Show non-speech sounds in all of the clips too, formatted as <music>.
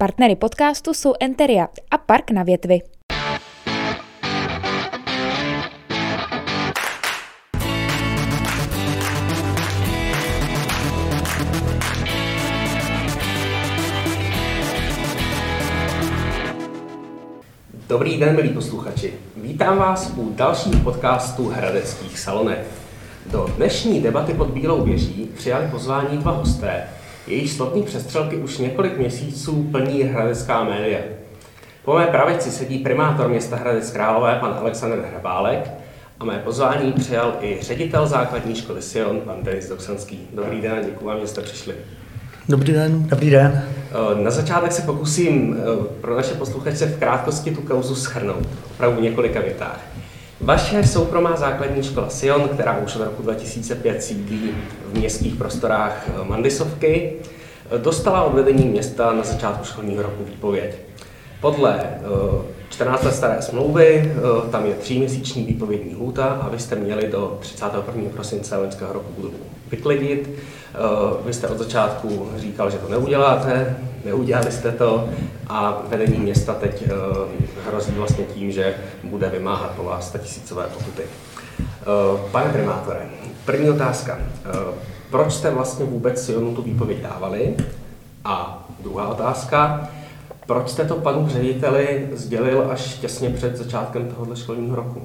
Partnery podcastu jsou Enteria a Park na větvi. Dobrý den, milí posluchači. Vítám vás u dalších podcastů Hradeckých salonek. Do dnešní debaty pod Bílou věží přijali pozvání dva hosté, jejich slovní přestřelky už několik měsíců plní hradecká média. Po mé pravici sedí primátor města Hradec Králové, pan Aleksandr Hrabálek, a mé pozvání přijal i ředitel základní školy Sion, pan Denis Doksanský. Dobrý den a děkuji vám, že jste přišli. Dobrý den. Dobrý den. Eh, na začátek se pokusím eh, pro naše posluchače v krátkosti tu kauzu schrnout, opravdu v několika větách. Vaše soukromá základní škola Sion, která už od roku 2005 sídlí v městských prostorách eh, Mandisovky, dostala od vedení města na začátku školního roku výpověď. Podle 14 let staré smlouvy, tam je tříměsíční výpovědní lhůta a vy jste měli do 31. prosince loňského roku budovu vyklidit. Vy jste od začátku říkal, že to neuděláte, neudělali jste to a vedení města teď hrozí vlastně tím, že bude vymáhat po vás tisícové pokuty. Pane primátore, první otázka. Proč jste vlastně vůbec Sionu tu výpověď dávali? A druhá otázka, proč jste to panu řediteli sdělil až těsně před začátkem tohoto školního roku?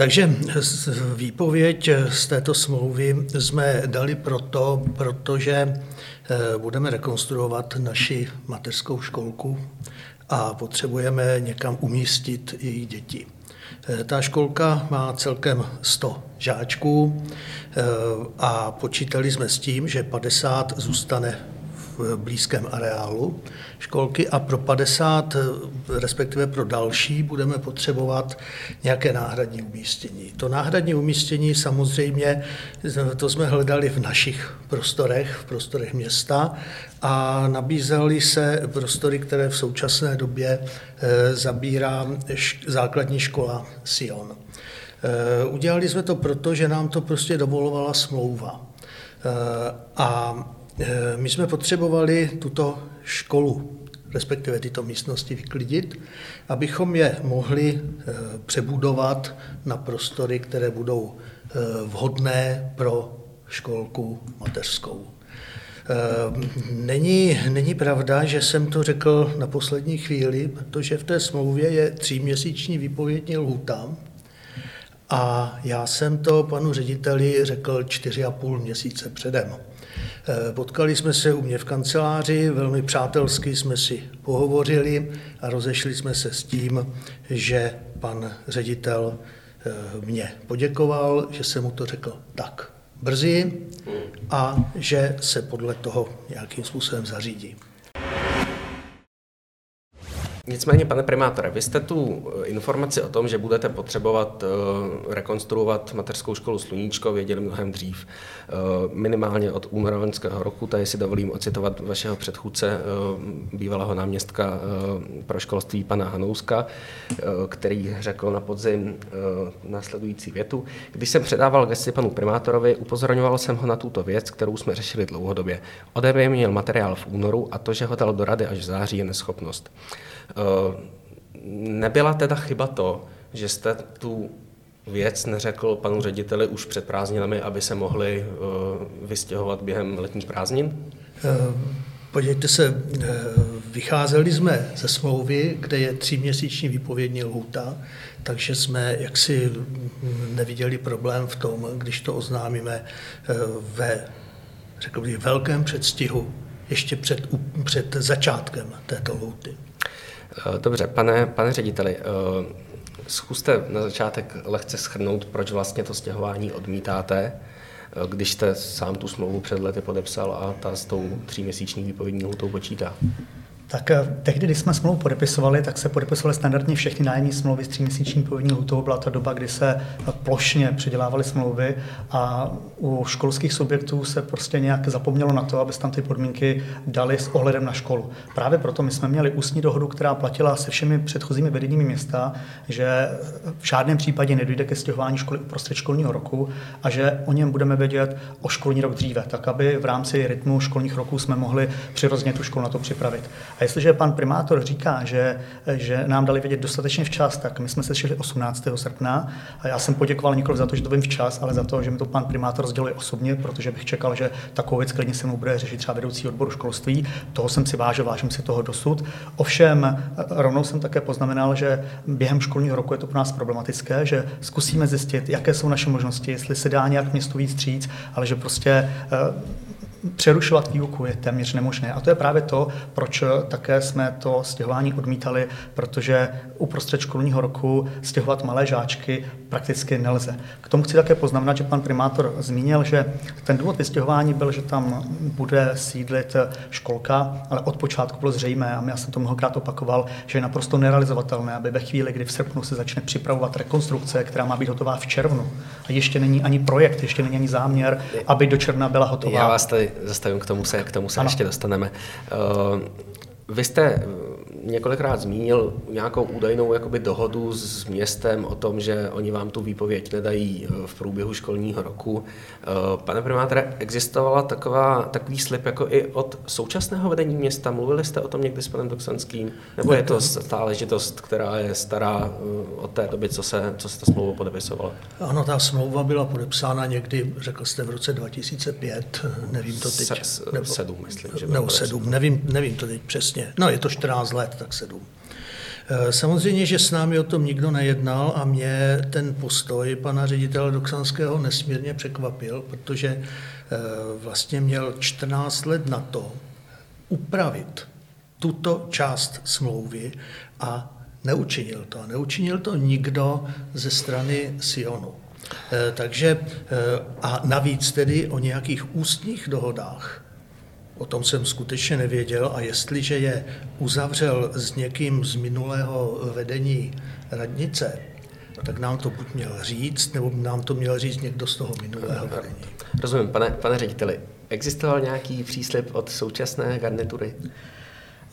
Takže výpověď z této smlouvy jsme dali proto, protože eh, budeme rekonstruovat naši mateřskou školku a potřebujeme někam umístit její děti. Eh, ta školka má celkem 100 žáčků eh, a počítali jsme s tím, že 50 zůstane v blízkém areálu školky a pro 50, respektive pro další, budeme potřebovat nějaké náhradní umístění. To náhradní umístění samozřejmě, to jsme hledali v našich prostorech, v prostorech města a nabízely se prostory, které v současné době eh, zabírá základní škola Sion. Eh, udělali jsme to proto, že nám to prostě dovolovala smlouva. Eh, a my jsme potřebovali tuto školu, respektive tyto místnosti vyklidit, abychom je mohli eh, přebudovat na prostory, které budou eh, vhodné pro školku mateřskou. Není, není pravda, že jsem to řekl na poslední chvíli, protože v té smlouvě je tříměsíční výpovědní lhůta a já jsem to panu řediteli řekl čtyři a půl měsíce předem. Eh, potkali jsme se u mě v kanceláři, velmi přátelsky jsme si pohovořili a rozešli jsme se s tím, že pan ředitel eh, mě poděkoval, že jsem mu to řekl tak brzy a že se podle toho nějakým způsobem zařídí. Nicméně, pane primátore, vy jste tu eh, informaci o tom, že budete potřebovat eh, rekonstruovat mateřskou školu Sluníčko, věděli mnohem dřív. Eh, minimálně od února loňského roku, tady si dovolím ocitovat vašeho předchůdce, bývalého náměstka pro školství pana Hanouska, který řekl na podzim následující větu. Když jsem předával gesty panu primátorovi, upozorňoval jsem ho na tuto věc, kterou jsme řešili dlouhodobě. Ode mě měl materiál v únoru a to, že ho dal do rady až v září, je neschopnost. Eh, nebyla teda chyba to, že jste tu věc neřekl panu řediteli už před prázdninami, aby se mohli eh, vystěhovat během letních prázdnin? Eh, podívejte se, vycházeli jsme ze smlouvy, kde je tříměsíční výpovědní lhůta, takže jsme jaksi neviděli problém v tom, když to oznámíme ve řekl bych, velkém předstihu, ještě před, před začátkem této lhůty. Eh, dobře, pane, pane řediteli, eh, zkuste na začátek lehce schrnout, proč vlastně to stěhování odmítáte, eh, když jste sám tu smlouvu před lety podepsal a ta s tou tříměsíční výpovědní lhutou počítá. Tak eh, tehdy, když jsme smlouvu podepisovali, tak se podepisovaly standardně všechny nájemní smlouvy s tříměsíční povinní lhutou. Byla to doba, kdy se plošně předělávaly smlouvy a u školských subjektů se prostě nějak zapomnělo na to, aby tam ty podmínky dali s ohledem na školu. Právě proto my jsme měli ústní dohodu, která platila se všemi předchozími vedeními města, že v žádném případě nedojde ke stěhování školy uprostřed školního roku a že o něm budeme vědět o školní rok dříve, tak aby v rámci rytmu školních roků jsme mohli přirozeně tu školu na to připravit. A jestliže pan primátor říká, že, že nám dali vědět dostatečně včas, tak my jsme se šli 18. srpna a já jsem poděkoval nikoli za to, že to vím včas, ale za to, že mi to pan primátor sděluje osobně, protože bych čekal, že takovou věc klidně se mnou bude řešit třeba vedoucí odboru školství. Toho jsem si vážil, vážím si toho dosud. Ovšem, rovnou jsem také poznamenal, že během školního roku je to pro nás problematické, že zkusíme zjistit, jaké jsou naše možnosti, jestli se dá nějak městu víc stříc, ale že prostě eh, přerušovat výuku je téměř nemožné. A to je právě to, proč také jsme to stěhování odmítali, protože uprostřed školního roku stěhovat malé žáčky prakticky nelze. K tomu chci také poznamenat, že pan primátor zmínil, že ten důvod vystěhování byl, že tam bude sídlit školka, ale od počátku bylo zřejmé, a já jsem to mnohokrát opakoval, že je naprosto nerealizovatelné, aby ve chvíli, kdy v srpnu se začne připravovat rekonstrukce, která má být hotová v červnu, a ještě není ani projekt, ještě není ani záměr, aby do června byla hotová. Já vás tady zastavím, k tomu se, k tomu se ještě dostaneme. Uh, vy jste několikrát zmínil nějakou údajnou jakoby dohodu s městem o tom, že oni vám tu výpověď nedají eh, v průběhu školního roku. Eh, pane primátore, existovala taková, takový slib jako i od současného vedení města? Mluvili jste o tom někdy s panem Doksanským? Nebo je to záležitost, která je stará eh, od té doby, co se, co se ta smlouva podepisovala? Ano, ta smlouva byla podepsána někdy, řekl jste, v roce 2005, nevím to teď. Se, nebo, sedm, myslím, že Nebo sedm, nevím, nevím to teď přesně. No, je to 14 let let, tak sedm. Eh, samozřejmě, že s námi o tom nikdo nejednal a mě ten postoj pana ředitele Doksanského nesmírně překvapil, protože eh, vlastně měl 14 let na to upravit tuto část smlouvy a neučinil to. Neučinil to nikdo ze strany Sionu. Eh, takže a navíc tedy o nějakých ústních dohodách O tom jsem skutečně nevěděl a jestliže je uzavřel s někým z minulého vedení radnice, tak nám to buď měl říct, nebo nám to měl říct někdo z toho minulého vedení. Rozumím, pane, pane řediteli. Existoval nějaký příslip od současné garnitury?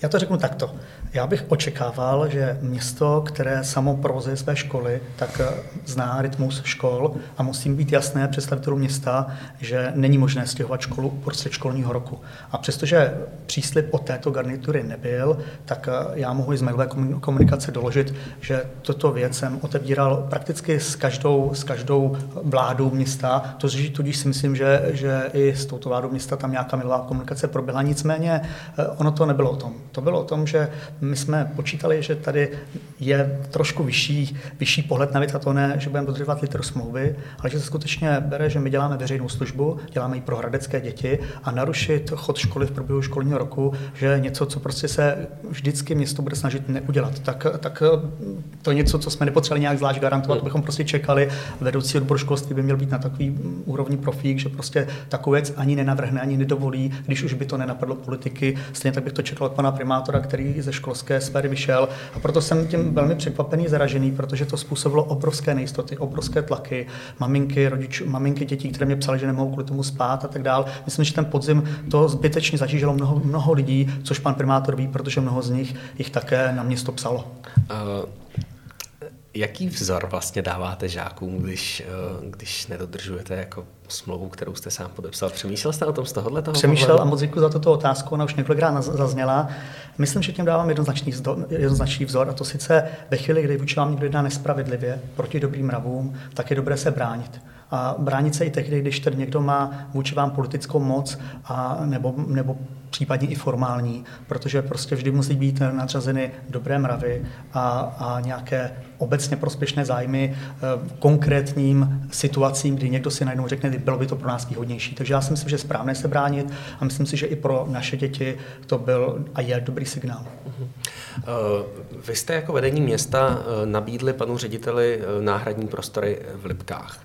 Já to řeknu takto. Já bych očekával, že město, které samo provozuje své školy, tak eh, zná rytmus škol a musí být jasné představitelům města, že není možné stěhovat školu uprostřed školního roku. A přestože příslip od této garnitury nebyl, tak eh, já mohu i z mailové komunikace doložit, že toto věc jsem otevíral prakticky s každou, s každou vládou města. To tudíž si myslím, že, že i s touto vládou města tam nějaká mailová komunikace proběhla. Nicméně eh, ono to nebylo o tom. To bylo o tom, že my jsme počítali, že tady je trošku vyšší, vyšší pohled na věc a to ne, že budeme dodržovat literu smlouvy, ale že se skutečně bere, že my děláme veřejnou službu, děláme ji pro hradecké děti a narušit chod školy v průběhu školního roku, že něco, co prostě se vždycky město bude snažit neudělat. Tak, tak to je něco, co jsme nepotřebovali nějak zvlášť garantovat, bychom prostě čekali. Vedoucí odbor školství by měl být na takový úrovni profík, že prostě takovou věc ani nenavrhne, ani nedovolí, když už by to nenapadlo politiky. Stejně tak bych to čekal od pana primátora, který ze školské sféry vyšel. A proto jsem tím velmi překvapený, zaražený, protože to způsobilo obrovské nejistoty, obrovské tlaky. Maminky, rodič, maminky dětí, které mě psali, že nemohou kvůli tomu spát a tak dál. Myslím, že ten podzim to zbytečně zatížilo mnoho, mnoho lidí, což pan primátor ví, protože mnoho z nich jich také na město psalo. Uh... Jaký vzor vlastně dáváte žákům, když, když nedodržujete jako smlouvu, kterou jste sám podepsal. Přemýšlel jste o tom z tohohle toho Přemýšlel pohledu? a moc děkuji za tuto otázku, ona už několikrát zazněla. Myslím, že tím dávám jednoznačný, jednoznačný vzor a to sice ve chvíli, kdy vůči vám někdo jedná nespravedlivě proti dobrým mravům, tak je dobré se bránit. A bránit se i tehdy, když tedy někdo má vůči vám politickou moc a nebo, nebo případně i formální, protože prostě vždy musí být nadřazeny dobré mravy a, a nějaké obecně prospěšné zájmy eh, konkrétním situacím, kdy někdo si najednou řekne, bylo by to pro nás výhodnější. Takže já si myslím, že je správné se bránit a myslím si, že i pro naše děti to byl a je dobrý signál. Uh-huh. Vy jste jako vedení města eh, nabídli panu řediteli náhradní prostory v Lipkách.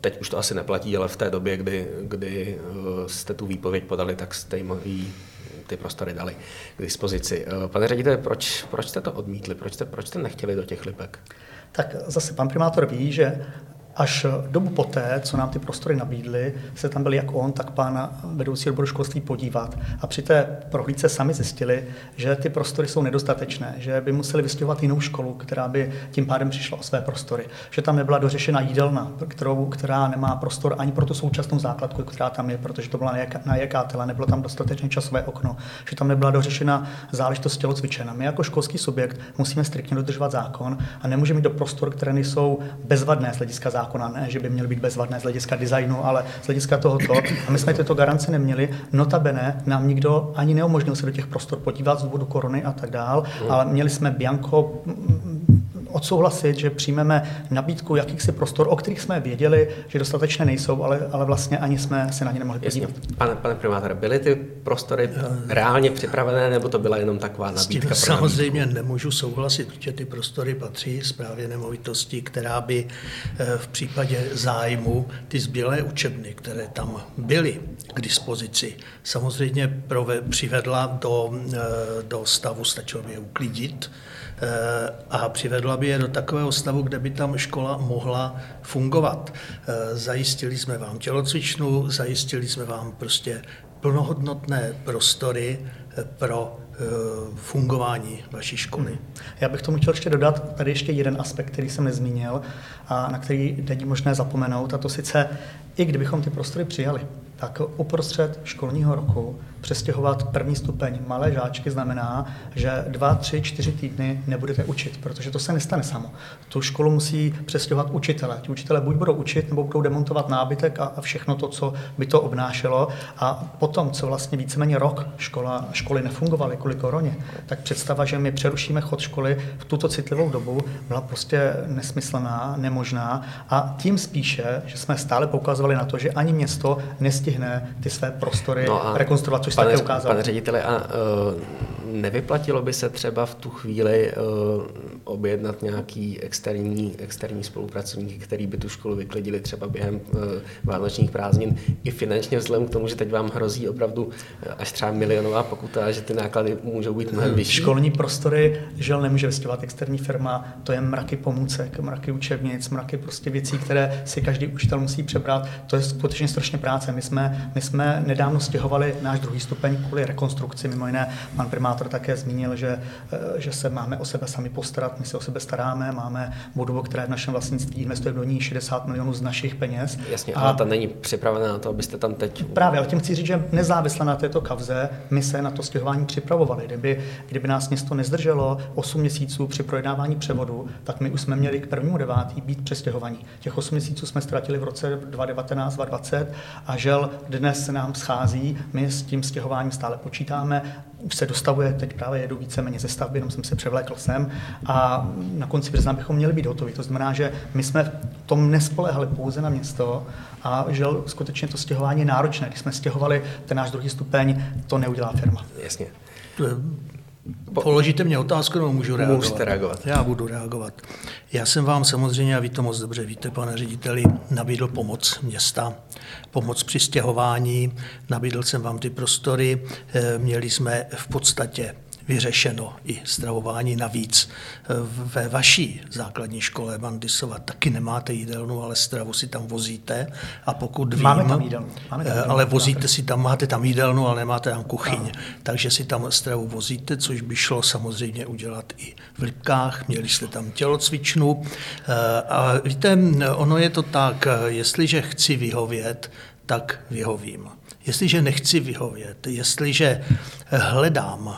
Teď už to asi neplatí, ale v té době, kdy, kdy jste tu výpověď podali, tak jste jim ji ty prostory dali k dispozici. Pane řediteli, proč, proč jste to odmítli? Proč jste, proč jste nechtěli do těch lipek? Tak zase pan primátor ví, že Až dobu poté, co nám ty prostory nabídly, se tam byl jak on, tak pan vedoucí odboru školství podívat. A při té prohlídce sami zjistili, že ty prostory jsou nedostatečné, že by museli vystěhovat jinou školu, která by tím pádem přišla o své prostory. Že tam nebyla dořešena jídelna, kterou, která nemá prostor ani pro tu současnou základku, která tam je, protože to byla na jakátele, nebylo tam dostatečné časové okno, že tam nebyla dořešena záležitost tělocvičena. My jako školský subjekt musíme striktně dodržovat zákon a nemůžeme jít do prostor, které nejsou bezvadné z hlediska zákona, ne, že by měly být bezvadné z hlediska designu, ale z hlediska tohoto. A my jsme tyto garance neměli. Notabene nám nikdo ani neumožnil se do těch prostor podívat z důvodu korony a tak dál, mm. ale měli jsme Bianco odsouhlasit, že přijmeme nabídku jakýchsi prostor, o kterých jsme věděli, že dostatečné nejsou, ale, ale vlastně ani jsme se na ně nemohli podívat. Jasně. Pane, pane primátor, byly ty prostory reálně připravené, nebo to byla jenom taková nabídka? S tím samozřejmě nabídku? nemůžu souhlasit, protože ty prostory patří zprávě nemovitostí, která by eh, v případě zájmu ty zbylé učebny, které tam byly k dispozici, samozřejmě prove, přivedla do, eh, do stavu, stačilo by je uklidit, Eh, a přivedla by je do takového stavu, kde by tam škola mohla fungovat. Eh, zajistili jsme vám tělocvičnu, zajistili jsme vám prostě plnohodnotné prostory eh, pro fungování vaší školy. Hmm. Já bych tomu chtěl ještě dodat tady ještě jeden aspekt, který jsem nezmínil a na který není možné zapomenout, a to sice i kdybychom ty prostory přijali, tak uprostřed školního roku přestěhovat první stupeň malé žáčky znamená, že dva, tři, čtyři týdny nebudete učit, protože to se nestane samo. Tu školu musí přestěhovat učitele. Ti učitele buď budou učit, nebo budou demontovat nábytek a všechno to, co by to obnášelo. A potom, co vlastně víceméně rok škola, školy nefungovaly kvůli koroně, tak představa, že my přerušíme chod školy v tuto citlivou dobu, byla prostě nesmyslná, nemožná. A tím spíše, že jsme stále poukazovali na to, že ani město nestihne ty své prostory no rekonstruovat, což pane, také ukázal. Pane řediteli, a uh, nevyplatilo by se třeba v tu chvíli uh, objednat nějaký externí, externí spolupracovník, který by tu školu vyklidili třeba během uh, vánočních prázdnin, i finančně vzhledem k tomu, že teď vám hrozí opravdu až třeba milionová pokuta, že ty náklady můžou být mnohem vyšší. Školní prostory, žel nemůže vystěhovat externí firma, to je mraky pomůcek, mraky učebnic, mraky prostě věcí, které si každý učitel musí přebrat. To je skutečně strašně práce. My jsme, my jsme nedávno stěhovali náš druhý stupeň kvůli rekonstrukci. Mimo jiné, pan primátor také zmínil, že, eh, že se máme o sebe sami postarat, my se o sebe staráme, máme budovu, která je v našem vlastnictví, investujeme do ní 60 milionů z našich peněz. Jasně, a ale ta není připravená na to, abyste tam teď... Právě, ale tím chci říct, že nezávisle na této kavze, my se na to stěhování připravovali. Kdyby, kdyby nás město nezdrželo 8 měsíců při projednávání převodu, tak my už jsme měli k prvnímu devátý být přestěhovaní. Těch 8 měsíců jsme ztratili v roce 2019-2020 a žel dnes se nám schází, my s tím stěhováním stále počítáme, už se dostavuje, teď právě jedu víceméně ze stavby, jenom jsem se převlékl sem a na konci března bychom měli být hotovi. To znamená, že my jsme v tom nespolehali pouze na město a že skutečně to stěhování je náročné. Když jsme stěhovali ten náš druhý stupeň, to neudělá firma. Jasně. Položíte mě otázku, nebo můžu reagovat? Můžete reagovat. Já budu reagovat. Já jsem vám samozřejmě, a vy to moc dobře víte, pane řediteli, nabídl pomoc města, pomoc při stěhování, nabídl jsem vám ty prostory, eh, měli jsme v podstatě vyřešeno i stravování navíc. Ve vaší základní škole Bandisova taky nemáte jídelnu, ale stravu si tam vozíte a pokud vím, Máme tam jídelnu. Máme tam jídelnu. ale vozíte si tam, máte tam jídelnu, ale nemáte tam kuchyň, no. takže si tam stravu vozíte, což by šlo samozřejmě udělat i v Lipkách, měli jste tam tělocvičnu a víte, ono je to tak, jestliže chci vyhovět, tak vyhovím. Jestliže nechci vyhovět, jestliže hledám,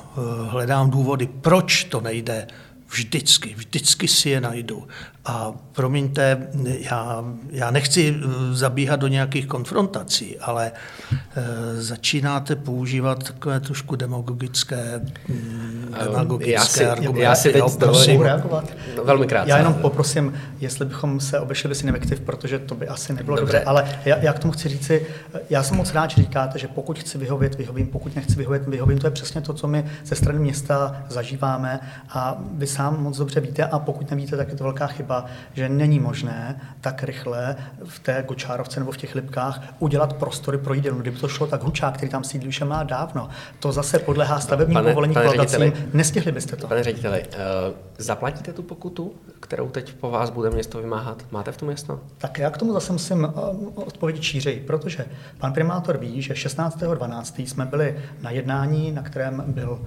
hledám důvody, proč to nejde, vždycky, vždycky si je najdu. A promiňte, já, já nechci zabíhat do nějakých konfrontací, ale e, začínáte používat takové trošku demagogické mm, demagogické já si, argumenty. Já si teď jo, dovolím reagovat. No, velmi krátce. Já jenom poprosím, jestli bychom se obešli bez invektiv, protože to by asi nebylo Dobře. dobře, ale já, já k tomu chci říci, já jsem moc rád, že říkáte, že pokud chci vyhovět, vyhovím, pokud nechci vyhovět, vyhovím. To je přesně to, co my ze strany města zažíváme a vy sám moc dobře víte a pokud nevíte, tak je to velká chyba, že není možné tak rychle v té Gočárovce nebo v těch Lipkách udělat prostory pro jídelnu. Kdyby to šlo, tak Hučák, který tam sídlí, už má dávno. To zase podlehá stavebním Pane- povolení pane řediteli, Nestihli byste to. Pane řediteli, uh, zaplatíte tu pokutu, kterou teď po vás bude město vymáhat? Máte v tom jasno? Tak já k tomu zase musím uh, odpovědět šířej, protože pan primátor ví, že 16.12. jsme byli na jednání, na kterém byl uh,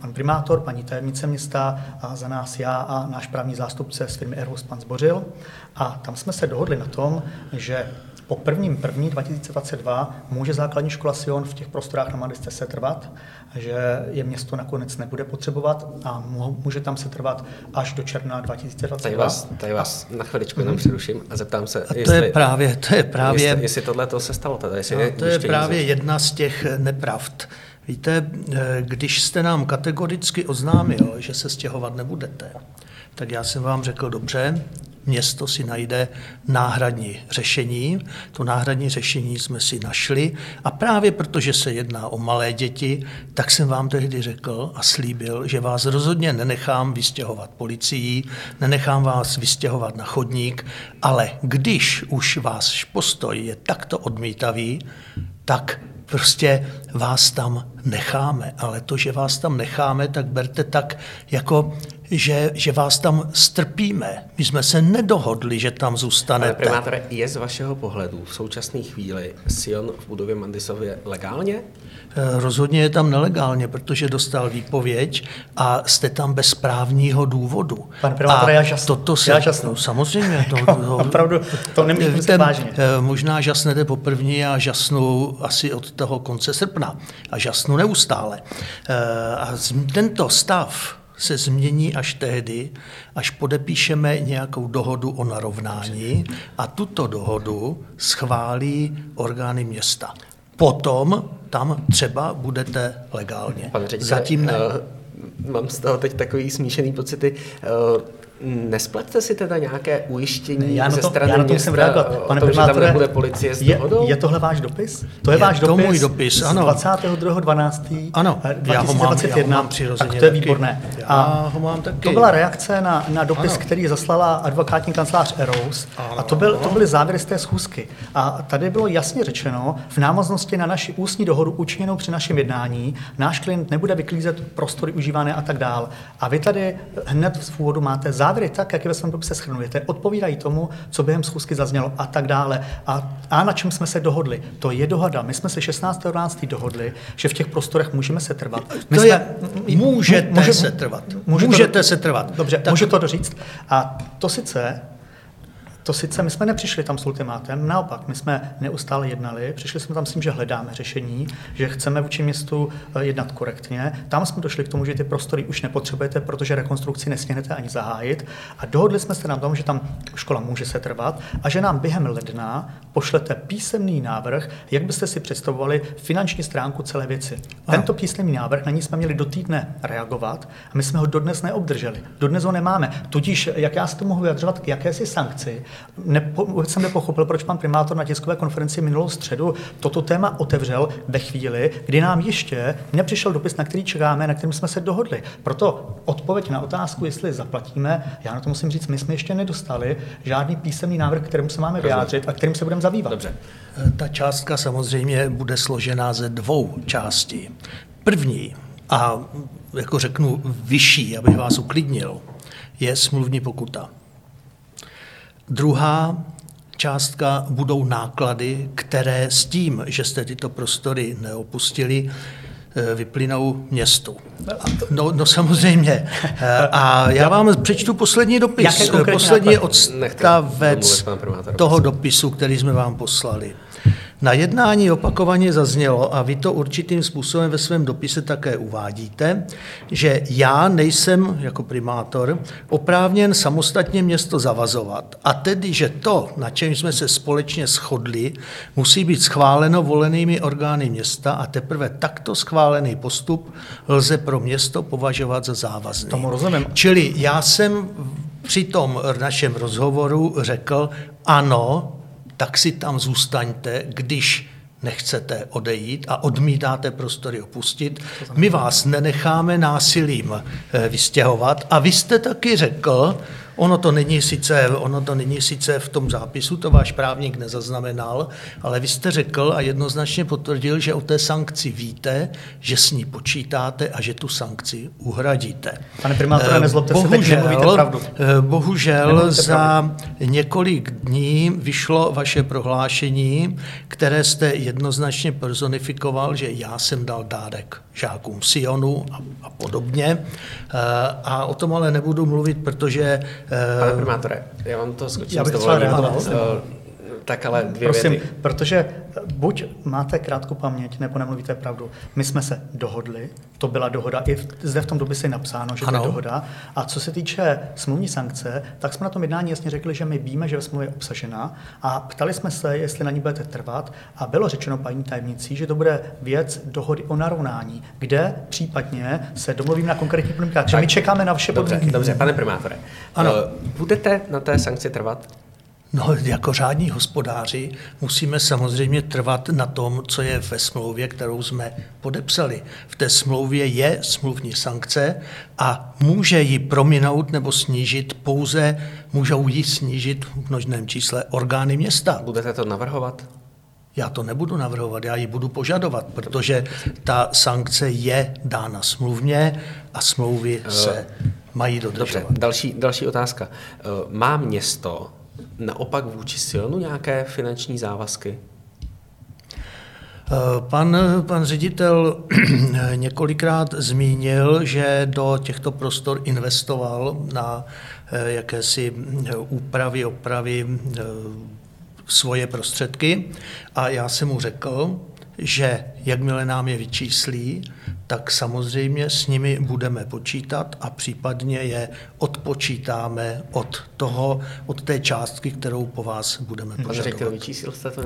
pan primátor, paní tajemnice města a za nás já a náš právní zástupce z firmy Airbus pan Zbořil. A tam jsme se dohodli na tom, že po prvním první 2022 může základní škola Sion v těch prostorách na Madisce se trvat, že je město nakonec nebude potřebovat a může tam se trvat až do června 2022. Tady vás, tady vás na chviličku jenom přeruším a zeptám se, A to je právě, to je právě, jestli, jestli tohle to se stalo. Teda, jestli no, to je právě něco- jedna z těch nepravd. Víte, eh, když jste nám kategoricky oznámil, že se stěhovat nebudete, tak já jsem vám řekl, dobře, město si najde náhradní řešení. To náhradní řešení jsme si našli a právě protože se jedná o malé děti, tak jsem vám tehdy řekl a slíbil, že vás rozhodně nenechám vystěhovat policií, nenechám vás vystěhovat na chodník, ale když už váš postoj je takto odmítavý, tak prostě vás tam necháme. Ale to, že vás tam necháme, tak berte tak, jako že, že vás tam strpíme. My jsme se nedohodli, že tam Pane zůstanete. primátore, je z vašeho pohledu v současné chvíli Sion v budově Mandisově legálně? Eh, Rozhodně je tam nelegálně, protože dostal výpověď a jste tam bez právního důvodu. Pane primátore, A já žasnu. Toto se, Já žasnu. No, samozřejmě. To, <laughs> to, Opravdu, to nemyslím Víte, si vážně. eh, Možná žasnete poprvní, já žasnu asi od toho konce srpna a žasnu neustále. Eh, A tento stav se změní až tehdy, až podepíšeme nějakou dohodu o narovnání a tuto dohodu schválí orgány města. Potom tam třeba budete legálně. Pane řediteli, Zatím ne. eh, mám z toho teď takový smíšený pocity. Eh, Nespleťte si teda nějaké ujištění Já na ze to, strany já na to města reagovat. o Pane tom, že tam nebude policie s je, dohodou? je tohle váš dopis? To je, Je váš to dopis? můj dopis, z ano. 22.12. Ano, já ho mám- já ho mám přirozeně Tak to je taky. výborné. Já ho mám taky. To byla reakce na, na dopis, Ano. který zaslala advokátní kancelář Eros. A to, byl, to byly závěry z té schůzky. A tady bylo jasně řečeno, v návaznosti na naši ústní dohodu učiněnou při našem jednání, náš klient nebude vyklízet prostory užívané a tak dál. A vy tady hned v úvodu máte závěry tak, jak je ve svém dopise schrnujete, odpovídají tomu, co během schůzky zaznělo a tak dále. A, a na čem jsme se dohodli? To je dohoda. My jsme se 16.12. dohodli, že v těch prostorech můžeme se trvat. My To jsme, je, můžete může- se trvat. může to- můžete se trvat. Dobře, tak. můžu to doříct. A to sice, to sice, my jsme nepřišli tam s ultimátem, naopak, my jsme neustále jednali, přišli jsme tam s tím, že hledáme řešení, že chceme vůči městu eh, jednat korektně. Tam jsme došli k tomu, že ty prostory už nepotřebujete, protože rekonstrukci nesměnete ani zahájit. A dohodli jsme se na tom, že tam škola může se trvat a že nám během ledna pošlete písemný návrh, jak byste si představovali finanční stránku celé věci. Tento písemný návrh, na ní jsme měli do týdne reagovat a my jsme ho dodnes neobdrželi. Dodnes ho nemáme. Tudíž, jak já se to mohu vyjadřovat k jakési sankci, Nepo, vůbec jsem nepochopil, proč pan primátor na tiskové konferenci minulou středu toto téma otevřel ve chvíli, kdy nám ještě nepřišel dopis, na který čekáme, na kterém jsme se dohodli. Proto odpověď na otázku, jestli zaplatíme, já na to musím říct, my jsme ještě nedostali žádný písemný návrh, kterému se máme vyjádřit a kterým se budeme zabývat. Dobře. Ta částka samozřejmě bude složená ze dvou částí. První, a jako řeknu vyšší, abych vás uklidnil, je smluvní pokuta. Druhá částka budou náklady, které s tím, že jste tyto prostory neopustili, eh, vyplynou městu. No, no samozřejmě. Eh, A já vám přečtu poslední dopis, poslední odstavec toho dopisu, který jsme vám poslali. Na jednání opakovaně zaznělo, a vy to určitým způsobem ve svém dopise také uvádíte, že já nejsem jako primátor oprávněn samostatně město zavazovat. A tedy, že to, na čem jsme se společně shodli, musí být schváleno volenými orgány města a teprve takto schválený postup lze pro město považovat za závazný. Tomu rozumím. Čili já jsem při tom našem rozhovoru řekl, ano, tak si tam zůstaňte, když nechcete odejít a odmítáte prostory opustit. My vás nenecháme násilím eh, vystěhovat. A vy jste taky řekl, Ono to, není sice, ono to není sice v tom zápisu, to váš právník nezaznamenal, ale vy jste řekl a jednoznačně potvrdil, že o té sankci víte, že s ní počítáte a že tu sankci uhradíte. Pane primátore, nezlobte bohužel, se, teď nemluvíte pravdu. Eh, bohužel nemluvíte za pravdu. několik dní vyšlo vaše prohlášení, které jste jednoznačně personifikoval, že já jsem dal dárek žákům Sionu a, a podobně. Eh, a o tom ale nebudu mluvit, protože Pane primátore, já vám to skočím já bych s dovolením. Tak ale dvě Prosím, věty. protože buď máte krátkou paměť, nebo nemluvíte pravdu. My jsme se dohodli, to byla dohoda, i v, zde v tom dopise je napsáno, že ano. to je dohoda. A co se týče smluvní sankce, tak jsme na tom jednání jasně řekli, že my víme, že ve smlouvě je obsažena a ptali jsme se, jestli na ní budete trvat a bylo řečeno paní tajemnicí, že to bude věc dohody o narovnání, kde případně se domluvíme na konkrétních podmínkách. Takže my čekáme na vaše dobře, podmínky. Dobře, pane primátore. Ano. Eh, budete na té sankci trvat? No, jako řádní hospodáři musíme samozřejmě trvat na tom, co je ve smlouvě, kterou jsme podepsali. V té smlouvě je smluvní sankce a může ji prominout nebo snížit pouze, můžou ji snížit v množném čísle orgány města. Budete to navrhovat? Já to nebudu navrhovat, já ji budu požadovat, protože ta sankce je dána smluvně a smlouvy se mají dodržovat. Dobře, další, další otázka. Má město naopak vůči Silnu nějaké finanční závazky? Eh, pan, pan ředitel <clears throat> několikrát zmínil, že do těchto prostor investoval na eh, jakési eh, úpravy, opravy svoje prostředky a já jsem mu řekl, že jakmile nám je vyčíslí, tak samozřejmě s nimi budeme počítat a případně je odpočítáme od toho, od té částky, kterou po vás budeme požadovat. Pane vyčísil jste to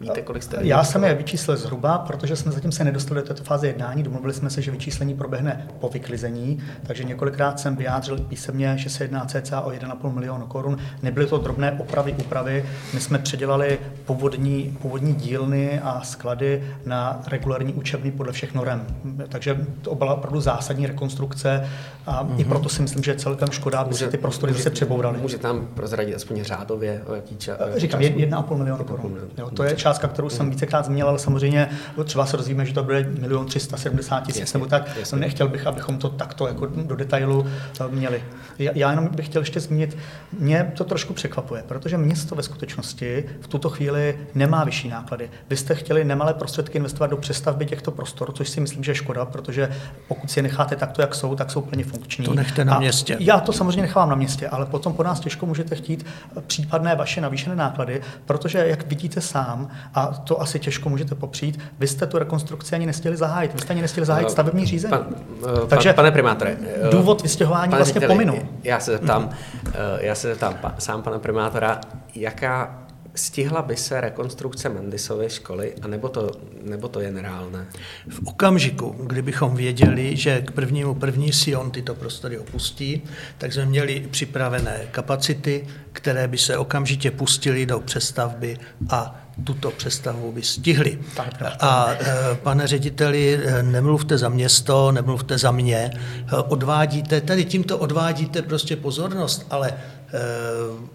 Víte, kolik jste? Já jsem je vyčíslil zhruba, protože jsme zatím se nedostali do této fáze jednání. Domluvili jsme se, že vyčíslení proběhne po vyklizení, takže několikrát jsem vyjádřil písemně, že se jedná cca o 1,5 milionu korun. Nebyly to drobné opravy, úpravy. My jsme předělali původní, původní dílny a sklady na regulární učební podle všech norem. Takže to byla opravdu zásadní rekonstrukce a mm-hmm. i proto si myslím, že je celkem škoda, aby se ty prostory zase přebouraly. Může tam prozradit aspoň řádově, o jaký čas? Říkám, 1,5 milionu korun. Jo, to je částka, kterou jsem vícekrát zmínil, ale samozřejmě třeba se dozvíme, že to bude milion 370 tisíc nebo tak. Jasně. Nechtěl bych, abychom to takto jako do detailu eh, měli. Já, já jenom bych chtěl ještě zmínit, mě to trošku překvapuje, protože město ve skutečnosti v tuto chvíli nemá vyšší náklady. Vy jste chtěli nemalé prostředky investovat do přestavby těchto prostor, což si myslím, že je škoda, protože pokud si je necháte takto, jak jsou, tak jsou plně funkční. To nechte na městě. A já to samozřejmě nechávám na městě, ale potom po nás těžko můžete chtít případné vaše navýšené náklady, protože, jak vidíte sám, a to asi těžko můžete popřít. Vy jste tu rekonstrukci ani nestihli zahájit, vy jste ani nestihli zahájit stavební řízení. Pan, pan, Takže pane primátore, důvod vystěhování vlastně pominu. Já se zeptám, já se zeptám sám pana primátora, jaká Stihla by se rekonstrukce Mendisovy školy, anebo to, nebo to je nereálné? V okamžiku, kdybychom věděli, že k prvnímu první Sion tyto prostory opustí, tak jsme měli připravené kapacity, které by se okamžitě pustily do přestavby a tuto přestavbu by stihli. A e, pane řediteli, e, nemluvte za město, nemluvte za mě, e, odvádíte, tady tímto odvádíte prostě pozornost, ale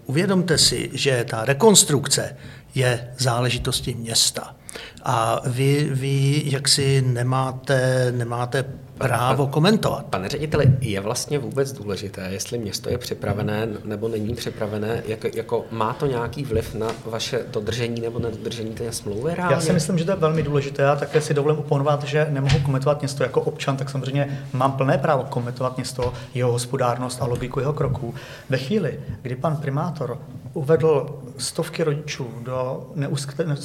uvědomte si, že ta rekonstrukce je záležitostí města. A vy, vy jaksi nemáte, nemáte právo komentovat. Pane řediteli, je vlastně vůbec důležité, jestli město je připravené nebo není připravené, jak, jako má to nějaký vliv na vaše dodržení nebo nedodržení té smlouvy reálně? Já si myslím, že to je velmi důležité a také si dovolím uponovat, že nemohu komentovat město jako občan, tak samozřejmě mám plné právo komentovat město, jeho hospodárnost a logiku jeho kroků. Ve chvíli, kdy pan primátor uvedl stovky rodičů do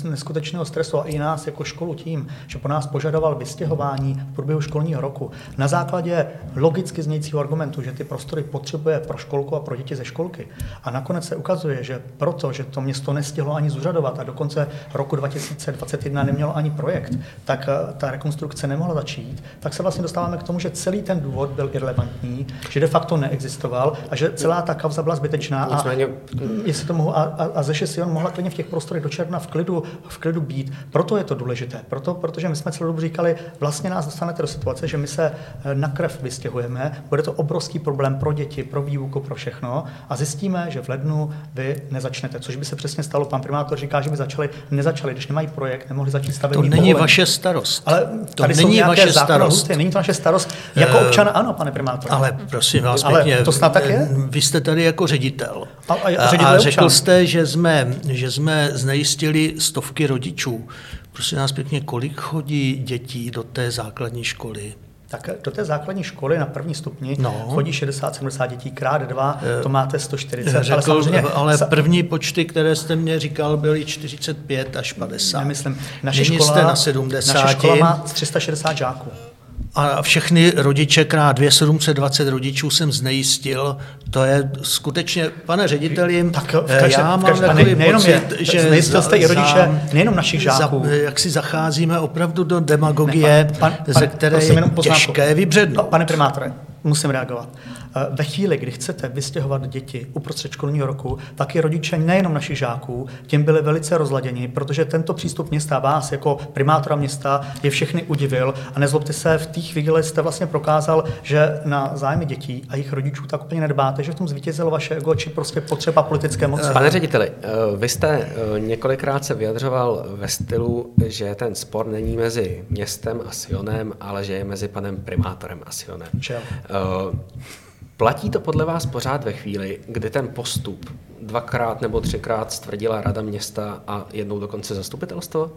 neskutečného stresu a i nás jako školu tím, že po nás požadoval vystěhování v průběhu školního roku na základě logicky znějícího argumentu, že ty prostory potřebuje pro školku a pro děti ze školky. A nakonec se ukazuje, že proto, že to město nestihlo ani zúřadovat a do konce roku 2021 nemělo ani projekt, tak eh, ta rekonstrukce nemohla začít, tak se vlastně dostáváme k tomu, že celý ten důvod byl irrelevantní, že de facto neexistoval a že celá ta kauza byla zbytečná. A, jestli to mohu, a, a, a ze Sion mohla klidně v těch prostorech do června v klidu, v klidu být. Proto je to důležité. Proto, protože my jsme celou dobu říkali, vlastně nás dostanete do situace, že my se eh, na krev vystěhujeme, bude to obrovský problém pro děti, pro výuku, pro všechno a zjistíme, že v lednu vy nezačnete, což by se přesně stalo. Pan primátor říká, že by začali, nezačali, když nemají projekt, nemohli začít stavební To není povolení. vaše starost. Ale to není vaše starost. Není to naše starost. Jako uh, občan ano, pane primátor. Ale prosím vás Ale pěkně, to snad tak je? Vy jste tady jako ředitel. A, a, a, a řekl jste, že jsme, že jsme znejistili stovky rodičů. Prosím nás pěkně, kolik chodí dětí do té základní školy? Tak do té základní školy na první stupni no. chodí 60-70 dětí, krát dva, to máte 140. Řekl, ale, samozřejmě, ale první počty, které jste mě říkal, byly 45 až 50. Nemyslím. Naše škola, jste na 70. Naše škola má 360 žáků a všechny rodiče krát 720 rodičů jsem znejistil. To je skutečně, pane řediteli, tak v každé, já mám každé, takový nejenom pocit, je, že znejistil jste i rodiče nejenom našich žáků. Za, jak si zacházíme opravdu do demagogie, ne, pan, pan, ze které je těžké vybřednout. Pane primátore, musím reagovat. Eh, ve chvíli, kdy chcete vystěhovat děti uprostřed školního roku, tak i rodiče nejenom našich žáků tím byli velice rozladěni, protože tento přístup města vás jako primátora města je všechny udivil a nezlobte se, v té chvíli jste vlastně prokázal, že na zájmy dětí a jejich rodičů tak úplně nedbáte, že v tom zvítězilo vaše ego či prostě potřeba politické moci. Pane řediteli, eh, vy jste eh, několikrát se vyjadřoval ve stylu, že ten spor není mezi městem a Sionem, ale že je mezi panem primátorem a Sionem. Čel. Uh, Platí to podle vás pořád ve chvíli, kdy ten postup dvakrát nebo třikrát stvrdila rada města a jednou dokonce zastupitelstvo?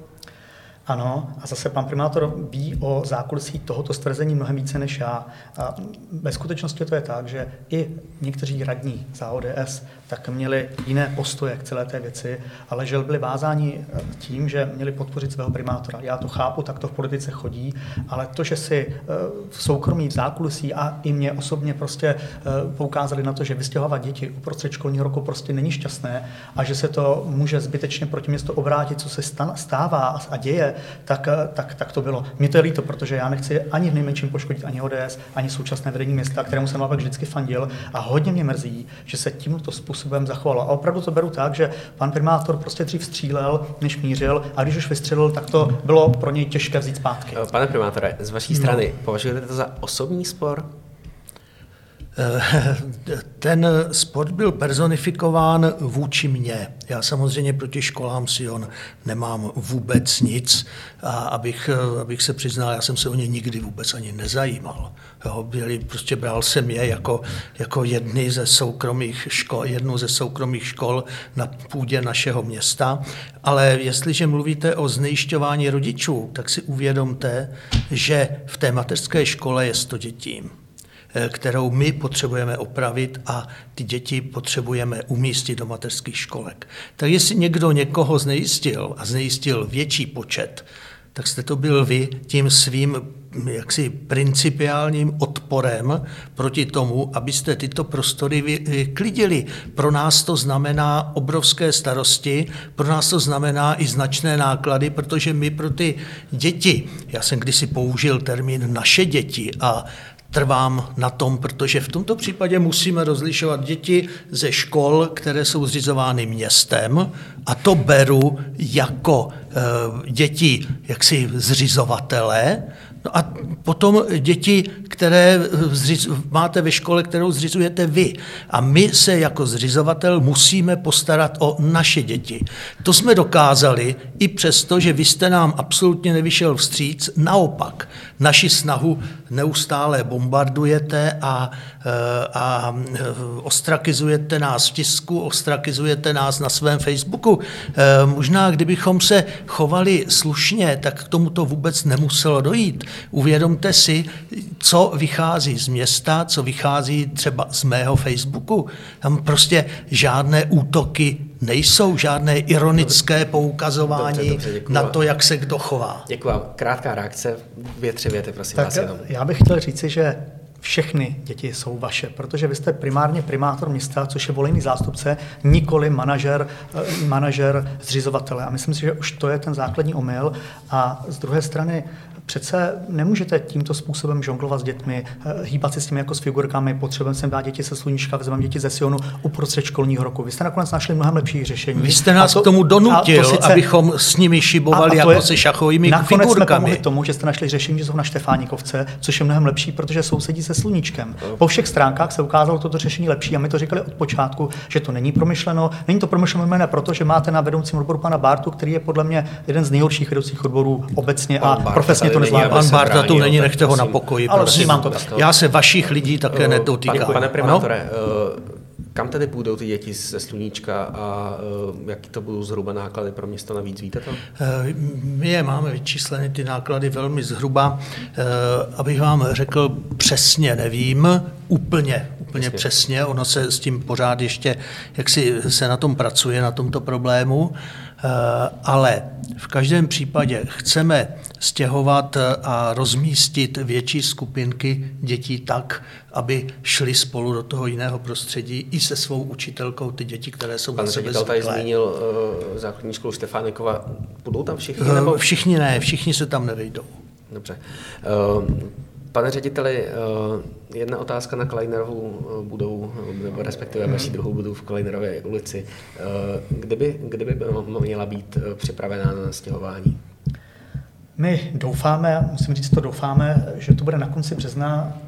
Ano, a zase pan primátor ví o zákulisí tohoto stvrzení mnohem více než já. A ve skutečnosti to je tak, že i někteří radní za ODS tak měli jiné postoje k celé té věci, ale že byli vázáni eh, tím, že měli podpořit svého primátora. Já to chápu, tak to v politice chodí, ale to, že si eh, v soukromí v zákulisí a i mě osobně prostě eh, poukázali na to, že vystěhovat děti uprostřed školního roku prostě není šťastné a že se to může zbytečně proti městu obrátit, co se stává a děje, tak, tak, tak to bylo. Mně to je líto, protože já nechci ani v nejmenším poškodit ani ODS, ani současné vedení města, kterému jsem naopak vždycky fandil a hodně mě mrzí, že se tímto způsobem způsobem zachovalo. A opravdu to beru tak, že pan primátor prostě dřív střílel, než mířil, a když už vystřelil, tak to bylo pro něj těžké vzít zpátky. Pane primátore, z vaší strany no. považujete to za osobní spor? Eh, <laughs> ten sport byl personifikován vůči mně. Já samozřejmě proti školám Sion nemám vůbec nic a abych, abych se přiznal, já jsem se o ně nikdy vůbec ani nezajímal. Jo, byli, prostě bral jsem je jako, jako jedny ze soukromých škol, jednu ze soukromých škol na půdě našeho města. Ale jestliže mluvíte o znejišťování rodičů, tak si uvědomte, že v té mateřské škole je 100 dětí. Eh, kterou my potřebujeme opravit a ty děti potřebujeme umístit do mateřských školek. Tak jestli někdo někoho znejistil a znejistil větší počet, tak jste to byl vy tím svým jaksi principiálním odporem proti tomu, abyste tyto prostory vyklidili. Pro nás to znamená obrovské starosti, pro nás to znamená i značné náklady, protože my pro ty děti, já jsem kdysi použil termín naše děti a trvám na tom, protože v tomto případě musíme rozlišovat děti ze škol, které jsou zřizovány městem a to beru jako e, děti jaksi zřizovatele, No a potom děti, které zřiz, máte ve škole, kterou zřizujete vy. A my se jako zřizovatel musíme postarat o naše děti. To jsme dokázali i přesto, že vy jste nám absolutně nevyšel vstříc. Naopak, naši snahu neustále bombardujete a, eh, a eh, ostrakizujete nás v tisku, ostrakizujete nás na svém Facebooku. Eh, možná, kdybychom se chovali slušně, tak k tomuto vůbec nemuselo dojít. Uvědomte si, co vychází z města, co vychází třeba z mého Facebooku. Tam prostě žádné útoky nejsou, žádné ironické poukazování dobře, dobře, na to, jak se kdo chová. Děkuji. Krátká reakce, dvě, tři věty, prosím tak vás jenom. Já bych chtěl říci, že všechny děti jsou vaše, protože vy jste primárně primátor města, což je volený zástupce, nikoli manažer, eh, manažer zřizovatele. A myslím si, že už to je ten základní omyl. A z druhé strany Přece nemůžete tímto způsobem žonglovat s dětmi, eh, hýbat se s těmi jako s figurkami, potřebujeme sem dát děti se sluníčka, vezmeme děti ze Sionu uprostřed školního roku. Vy jste nakonec našli mnohem lepší řešení. Vy jste nás to, k tomu donutil, to sice, abychom s nimi šibovali a, a jako se šachovými nakonec figurkami. Jsme tomu, že jste našli řešení, že jsou na Štefánikovce, což je mnohem lepší, protože sousedí se sluníčkem. Po všech stránkách se ukázalo toto řešení lepší a my to říkali od počátku, že to není promyšleno. Není to promyšleno jméno proto, že máte na vedoucím odboru pana Bartu, který je podle mě jeden z nejhorších vedoucích odborů obecně a profesně to nezvládá. Pan Barta tu není, nechte ho na pokoji. Ale mám to tak. Já se vašich lidí také nedotýkám. Pane, pane primátore, ano? Kam tedy půjdou ty děti ze Sluníčka a uh, jaký to budou zhruba náklady pro město navíc, víte to? Uh, my je máme vyčísleny ty náklady velmi zhruba. Uh, abych vám řekl přesně, nevím, úplně, úplně přesně. přesně. Ono se s tím pořád ještě, jak si se na tom pracuje, na tomto problému. Ale v každém případě chceme stěhovat a rozmístit větší skupinky dětí tak, aby šli spolu do toho jiného prostředí i se svou učitelkou ty děti, které jsou Pan ředitel tady zmínil uh, základní školu Štefánikova. Budou tam všichni? Uh, nebo? Všichni ne, všichni se tam nevejdou. Dobře. Uh, Pane řediteli, jedna otázka na Kleinerovu budou, nebo respektive vaší druhou budou v Kleinerově ulici. Kdyby, kdyby měla být připravená na stěhování? My doufáme, musím říct to doufáme, že to bude na konci března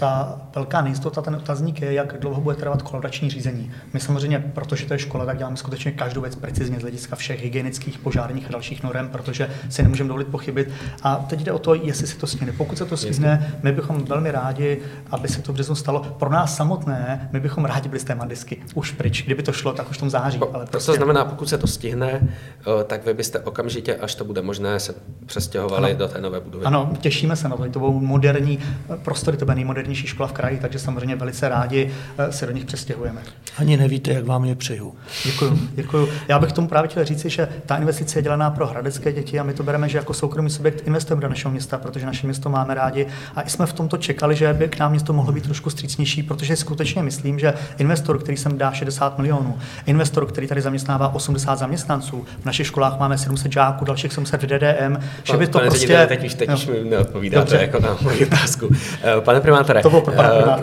ta velká nejistota, ten otazník je, jak dlouho bude trvat kolaborační řízení. My samozřejmě, protože to je škola, tak děláme skutečně každou věc precizně z hlediska všech hygienických, požárních a dalších norem, protože si nemůžeme dovolit pochybit. A teď jde o to, jestli se to stihne. Pokud se to stihne, my bychom velmi rádi, aby se to v březnu stalo. Pro nás samotné, my bychom rádi byli z té mandisky už pryč. Kdyby to šlo, tak už v tom září. Po, ale prostě... To znamená, pokud se to stihne, eh, tak vy byste okamžitě, až to bude možné, se přestěhovali ano. do té nové budovy. Ano, těšíme se na to. To budou moderní prostory, to bude nejmodernější škola v kraji, takže samozřejmě velice rádi eh, se do nich přestěhujeme. Ani nevíte, jak vám je přeju. Děkuji, děkuji. Já bych tomu právě chtěl říci, že ta investice je dělaná pro hradecké děti a my to bereme, že jako soukromý subjekt investujeme do našeho města, protože naše město máme rádi a i jsme v tomto čekali, že by k nám město mohlo být trošku střícnější, protože skutečně myslím, že investor, který sem dá 60 milionů, investor, který tady zaměstnává 80 zaměstnanců, v našich školách máme 700 žáků, dalších 700 v DDM, že by to pane prostě... Teď už, teď už mi neodpovídáte jako na moji otázku. Eh, pane primátore, to bylo pro pana <laughs>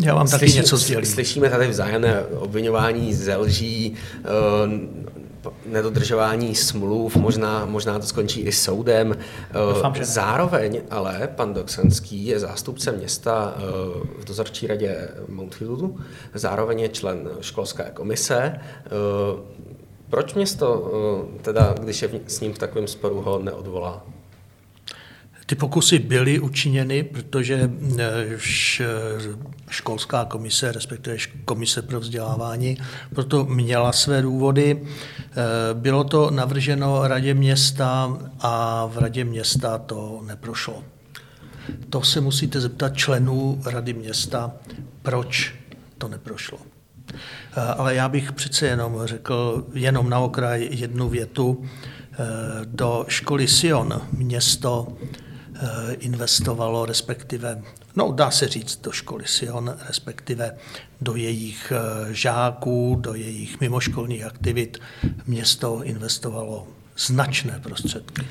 já vám taky něco sdělím. Slyšíme tady vzájemné obvinování ze lží, uh, nedodržování smluv, možná, možná to skončí i soudem. Eh, Doufám, že Zároveň ale pan Doksenský je zástupce města v dozorčí radě Mountfieldu, zároveň je člen školské komise. Proč město, teda, když je s ním v takovém sporu, ho neodvolá? Ty pokusy byly učiněny, protože eh, školská komise, respektive komise pro vzdělávání, proto měla své důvody. Eh, bylo to navrženo radě města a v radě města to neprošlo. To se musíte zeptat členů rady města, proč to neprošlo. Eh, ale já bych přece jenom řekl jenom na okraj jednu větu. Do školy Sion město Eh, investovalo, respektive, no dá se říct, do školy Sion, respektive do jejich eh, žáků, do jejich mimoškolních aktivit město investovalo značné prostředky.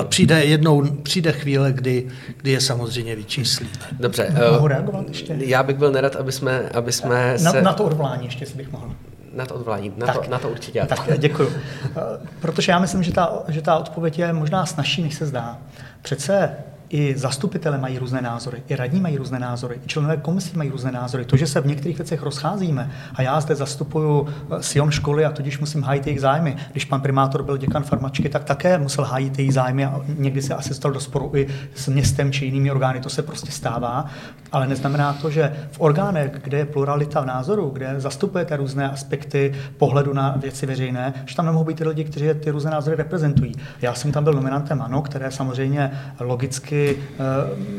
A přijde jednou, přijde chvíle, kdy, kdy je samozřejmě vyčíslíme. Dobře. Mohu reagovat ještě? Já bych byl nerad, aby jsme, aby jsme na, se... Na to odvolání ještě, si bych mohl. Na to odvolání, na, tak, to, na to určitě. Tak, děkuji. Eh, protože já myslím, že ta, že ta odpověď je možná snažší, než se zdá. Přece i zastupitele mají různé názory, i radní mají různé názory, i členové komisí mají různé názory. To, že se v některých věcech rozcházíme a já zde zastupuju eh, Sion školy a tudíž musím hájit jejich zájmy. Když pan primátor byl děkan farmačky, tak také musel hájit jejich zájmy a někdy se asi stal do sporu i s městem či jinými orgány. To se prostě stává, ale neznamená to, že v orgánech, kde je pluralita v názoru, kde zastupujete různé aspekty pohledu na věci veřejné, že tam nemohou být ty lidi, kteří ty různé názory reprezentují. Já jsem tam byl nominantem ANO, které samozřejmě logicky kdy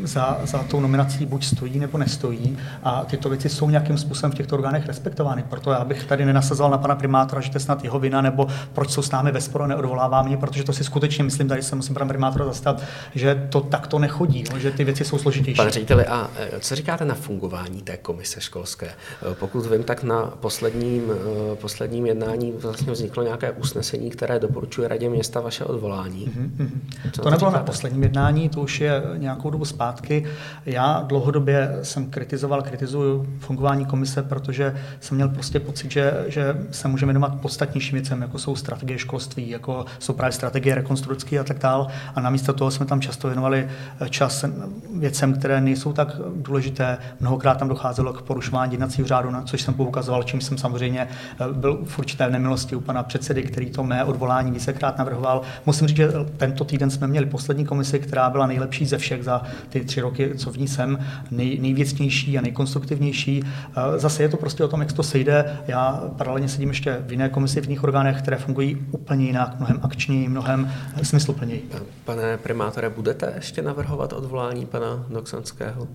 za, za tou nominací buď stojí nebo nestojí a tyto věci jsou nějakým způsobem v těchto orgánech respektovány. Proto já bych tady nenasazoval na pana primátora, že to je snad jeho vina, nebo proč jsou s námi ve sporu, neodvolává mě, protože to si skutečně myslím, tady se musím pana primátora zastat, že to takto nechodí, no, že ty věci jsou složitější. Pane řediteli, a co říkáte na fungování té komise školské? Pokud vím, tak na posledním, posledním jednání vlastně vzniklo nějaké usnesení, které doporučuje radě města vaše odvolání. Mm-hmm. to, to nebylo říkáte? na posledním jednání, to už je nějakou dobu zpátky. Já dlouhodobě jsem kritizoval, kritizuju fungování komise, protože jsem měl prostě pocit, že, že se můžeme věnovat podstatnějším věcem, jako jsou strategie školství, jako jsou právě strategie rekonstrukce a tak dále. A namísto toho jsme tam často věnovali čas věcem, které nejsou tak důležité. Mnohokrát tam docházelo k porušování jednacího řádu, na což jsem poukazoval, čím jsem samozřejmě eh, byl v určité nemilosti u pana předsedy, který to mé odvolání vícekrát navrhoval. Musím říct, že tento týden jsme měli poslední komisi, která byla nejlepší ze všech za ty tři roky, co v ní jsem, nej, nejvěcnější a nejkonstruktivnější. Eh, zase je to prostě o tom, jak to sejde. Já paralelně sedím ještě v jiné komisi, v jiných orgánech, které fungují úplně jinak, mnohem akčněji, mnohem smysluplněji. Pane primátore, budete ještě navrhovat odvolání pana Doxanského?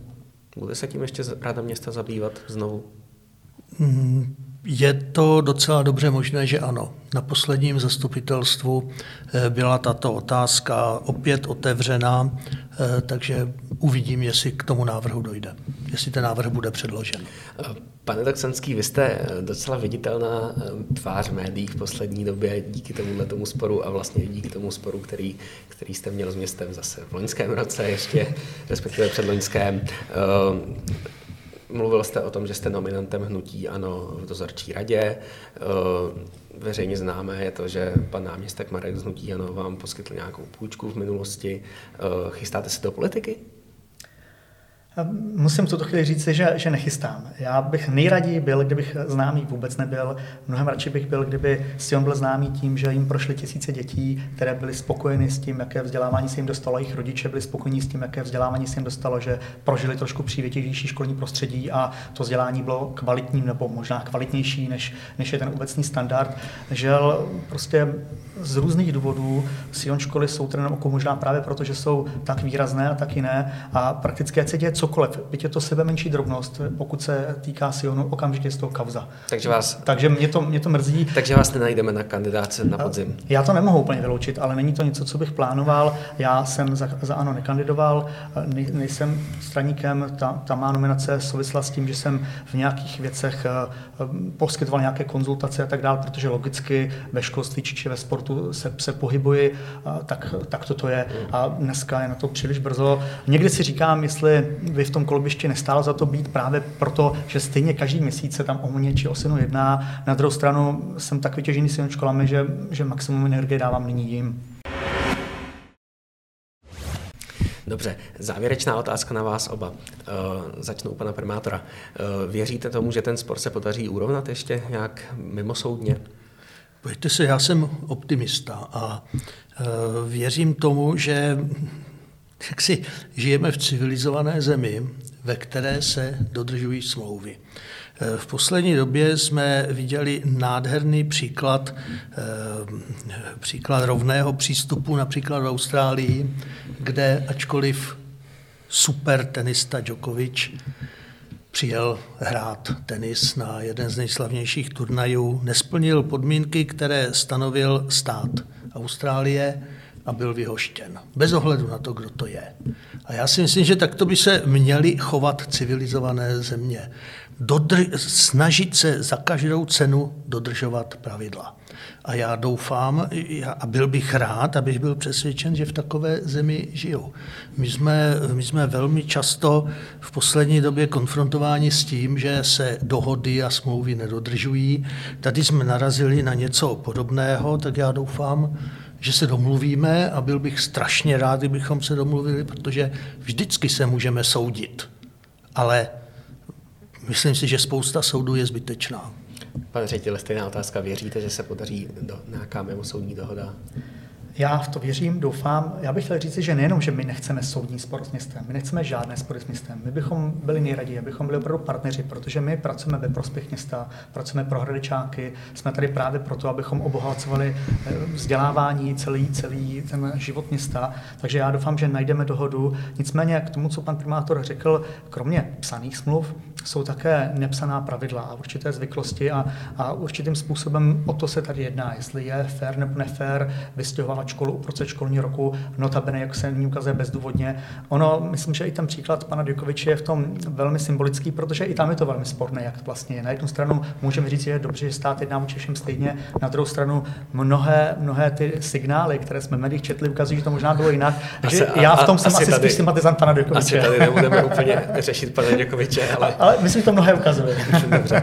Bude se tím ještě Rada města zabývat znovu? Mm, je to docela dobře možné, že ano. Na posledním zastupitelstvu eh, byla tato otázka opět otevřená, eh, takže uvidím, jestli k tomu návrhu dojde, jestli ten návrh bude předložen. Pane Doxanský, vy jste docela viditelná eh, tvář médií v poslední době díky tomuhle tomu sporu a vlastně díky tomu sporu, který, který jste měl s městem zase v loňském roce ještě, respektive před loňském. Mluvil jste o tom, že jste nominantem hnutí ANO v dozorčí radě. Eh, veřejně známé je to, že pan náměstek Marek z hnutí ANO vám poskytl nějakou půjčku v minulosti. Eh, chystáte se do politiky? Musím v tuto chvíli říct, že, že nechystám. Já bych nejraději byl, kdybych známý vůbec nebyl. Mnohem radši bych byl, kdyby Sion byl známý tím, že jim prošly tisíce dětí, které byly spokojeny s tím, jaké vzdělávání se jim dostalo, jejich rodiče byli spokojení s tím, jaké vzdělávání se jim dostalo, že prožili trošku přívětivější školní prostředí a to vzdělání bylo kvalitním nebo možná kvalitnější, než, než je ten obecný standard. Žel prostě z různých důvodů Sion školy jsou trenem oku možná právě proto, že jsou tak výrazné a tak jiné a prakticky se děje cokoliv, byť je to sebe menší drobnost, pokud se týká Sionu, okamžitě z toho kauza. Takže vás... Takže mě to, mě to mrzí. Takže vás nenajdeme na kandidáce na podzim. Já to nemohu úplně vyloučit, ale není to něco, co bych plánoval. Já jsem za, za ANO nekandidoval, ne, nejsem straníkem, ta, ta má nominace souvisla s tím, že jsem v nějakých věcech uh, poskytoval nějaké konzultace a tak dále, protože logicky ve školství či ve sportu se, se pohybuji, tak, tak toto je. A dneska je na to příliš brzo. Někdy si říkám, jestli by v tom kolbišti nestálo za to být právě proto, že stejně každý měsíc se tam o mě či o synu jedná. Na druhou stranu jsem tak vytěžený s školami, že, že maximum energie dávám nyní jim. Dobře, závěrečná otázka na vás oba. Uh, začnu u pana primátora. Uh, věříte tomu, že ten spor se podaří urovnat ještě nějak mimosoudně? Pojďte se, já jsem optimista a uh, věřím tomu, že jak si žijeme v civilizované zemi, ve které se dodržují smlouvy. Eh, v poslední době jsme viděli nádherný příklad, eh, příklad rovného přístupu například v Austrálii, kde ačkoliv super tenista Djokovic přijel hrát tenis na jeden z nejslavnějších turnajů, nesplnil podmínky, které stanovil stát Austrálie, a byl vyhoštěn. Bez ohledu na to, kdo to je. A já si myslím, že takto by se měly chovat civilizované země. Dodr- snažit se za každou cenu dodržovat pravidla. A já doufám a byl bych rád, abych byl přesvědčen, že v takové zemi žiju. My jsme, my jsme velmi často v poslední době konfrontováni s tím, že se dohody a smlouvy nedodržují. Tady jsme narazili na něco podobného, tak já doufám, že se domluvíme a byl bych strašně rád, kdybychom se domluvili, protože vždycky se můžeme soudit. Ale myslím si, že spousta soudů je zbytečná. Pane řediteli, stejná otázka. Věříte, že se podaří do, nějaká mimosoudní dohoda? Já v to věřím, doufám. Já bych chtěl říct, že nejenom, že my nechceme soudní spor s městem, my nechceme žádné spory s městem. My bychom byli nejraději, abychom byli opravdu partneři, protože my pracujeme ve prospěch města, pracujeme pro hradečáky, jsme tady právě proto, abychom obohacovali eh, vzdělávání, celý, celý ten život města. Takže já doufám, že najdeme dohodu. Nicméně k tomu, co pan primátor řekl, kromě psaných smluv, jsou také nepsaná pravidla a určité zvyklosti a, a určitým způsobem o to se tady jedná, jestli je fér nebo nefér vystěhovat školu uprostřed školního roku, notabene, jak se nyní ukazuje bezdůvodně. Ono, myslím, že i ten příklad pana Djokoviče je v tom velmi symbolický, protože i tam je to velmi sporné, jak vlastně je. Na jednu stranu můžeme říct, že je dobře, že stát jedná vůči všem stejně, na druhou stranu mnohé, mnohé ty signály, které jsme v médiích četli, ukazují, že to možná bylo jinak. Takže já v tom jsem asi, asi spíš sympatizant pana Djokoviče. Asi tady nebudeme úplně řešit pana Djokoviče, ale... ale myslím, že to mnohé ukazuje. <laughs> Dobře.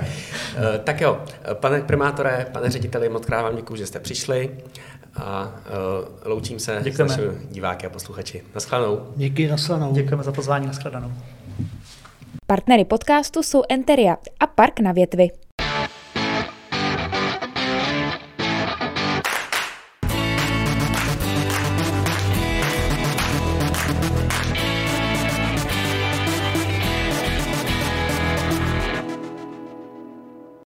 Eh, tak jo, pane primátore, pane řediteli, moc krát vám děkuji, že jste přišli a uh, loučím se Děkujeme. s našimi diváky a posluchači. Naschledanou. Díky, naschledanou. Děkujeme za pozvání, naschledanou. Partnery podcastu jsou Enteria a Park na větvi.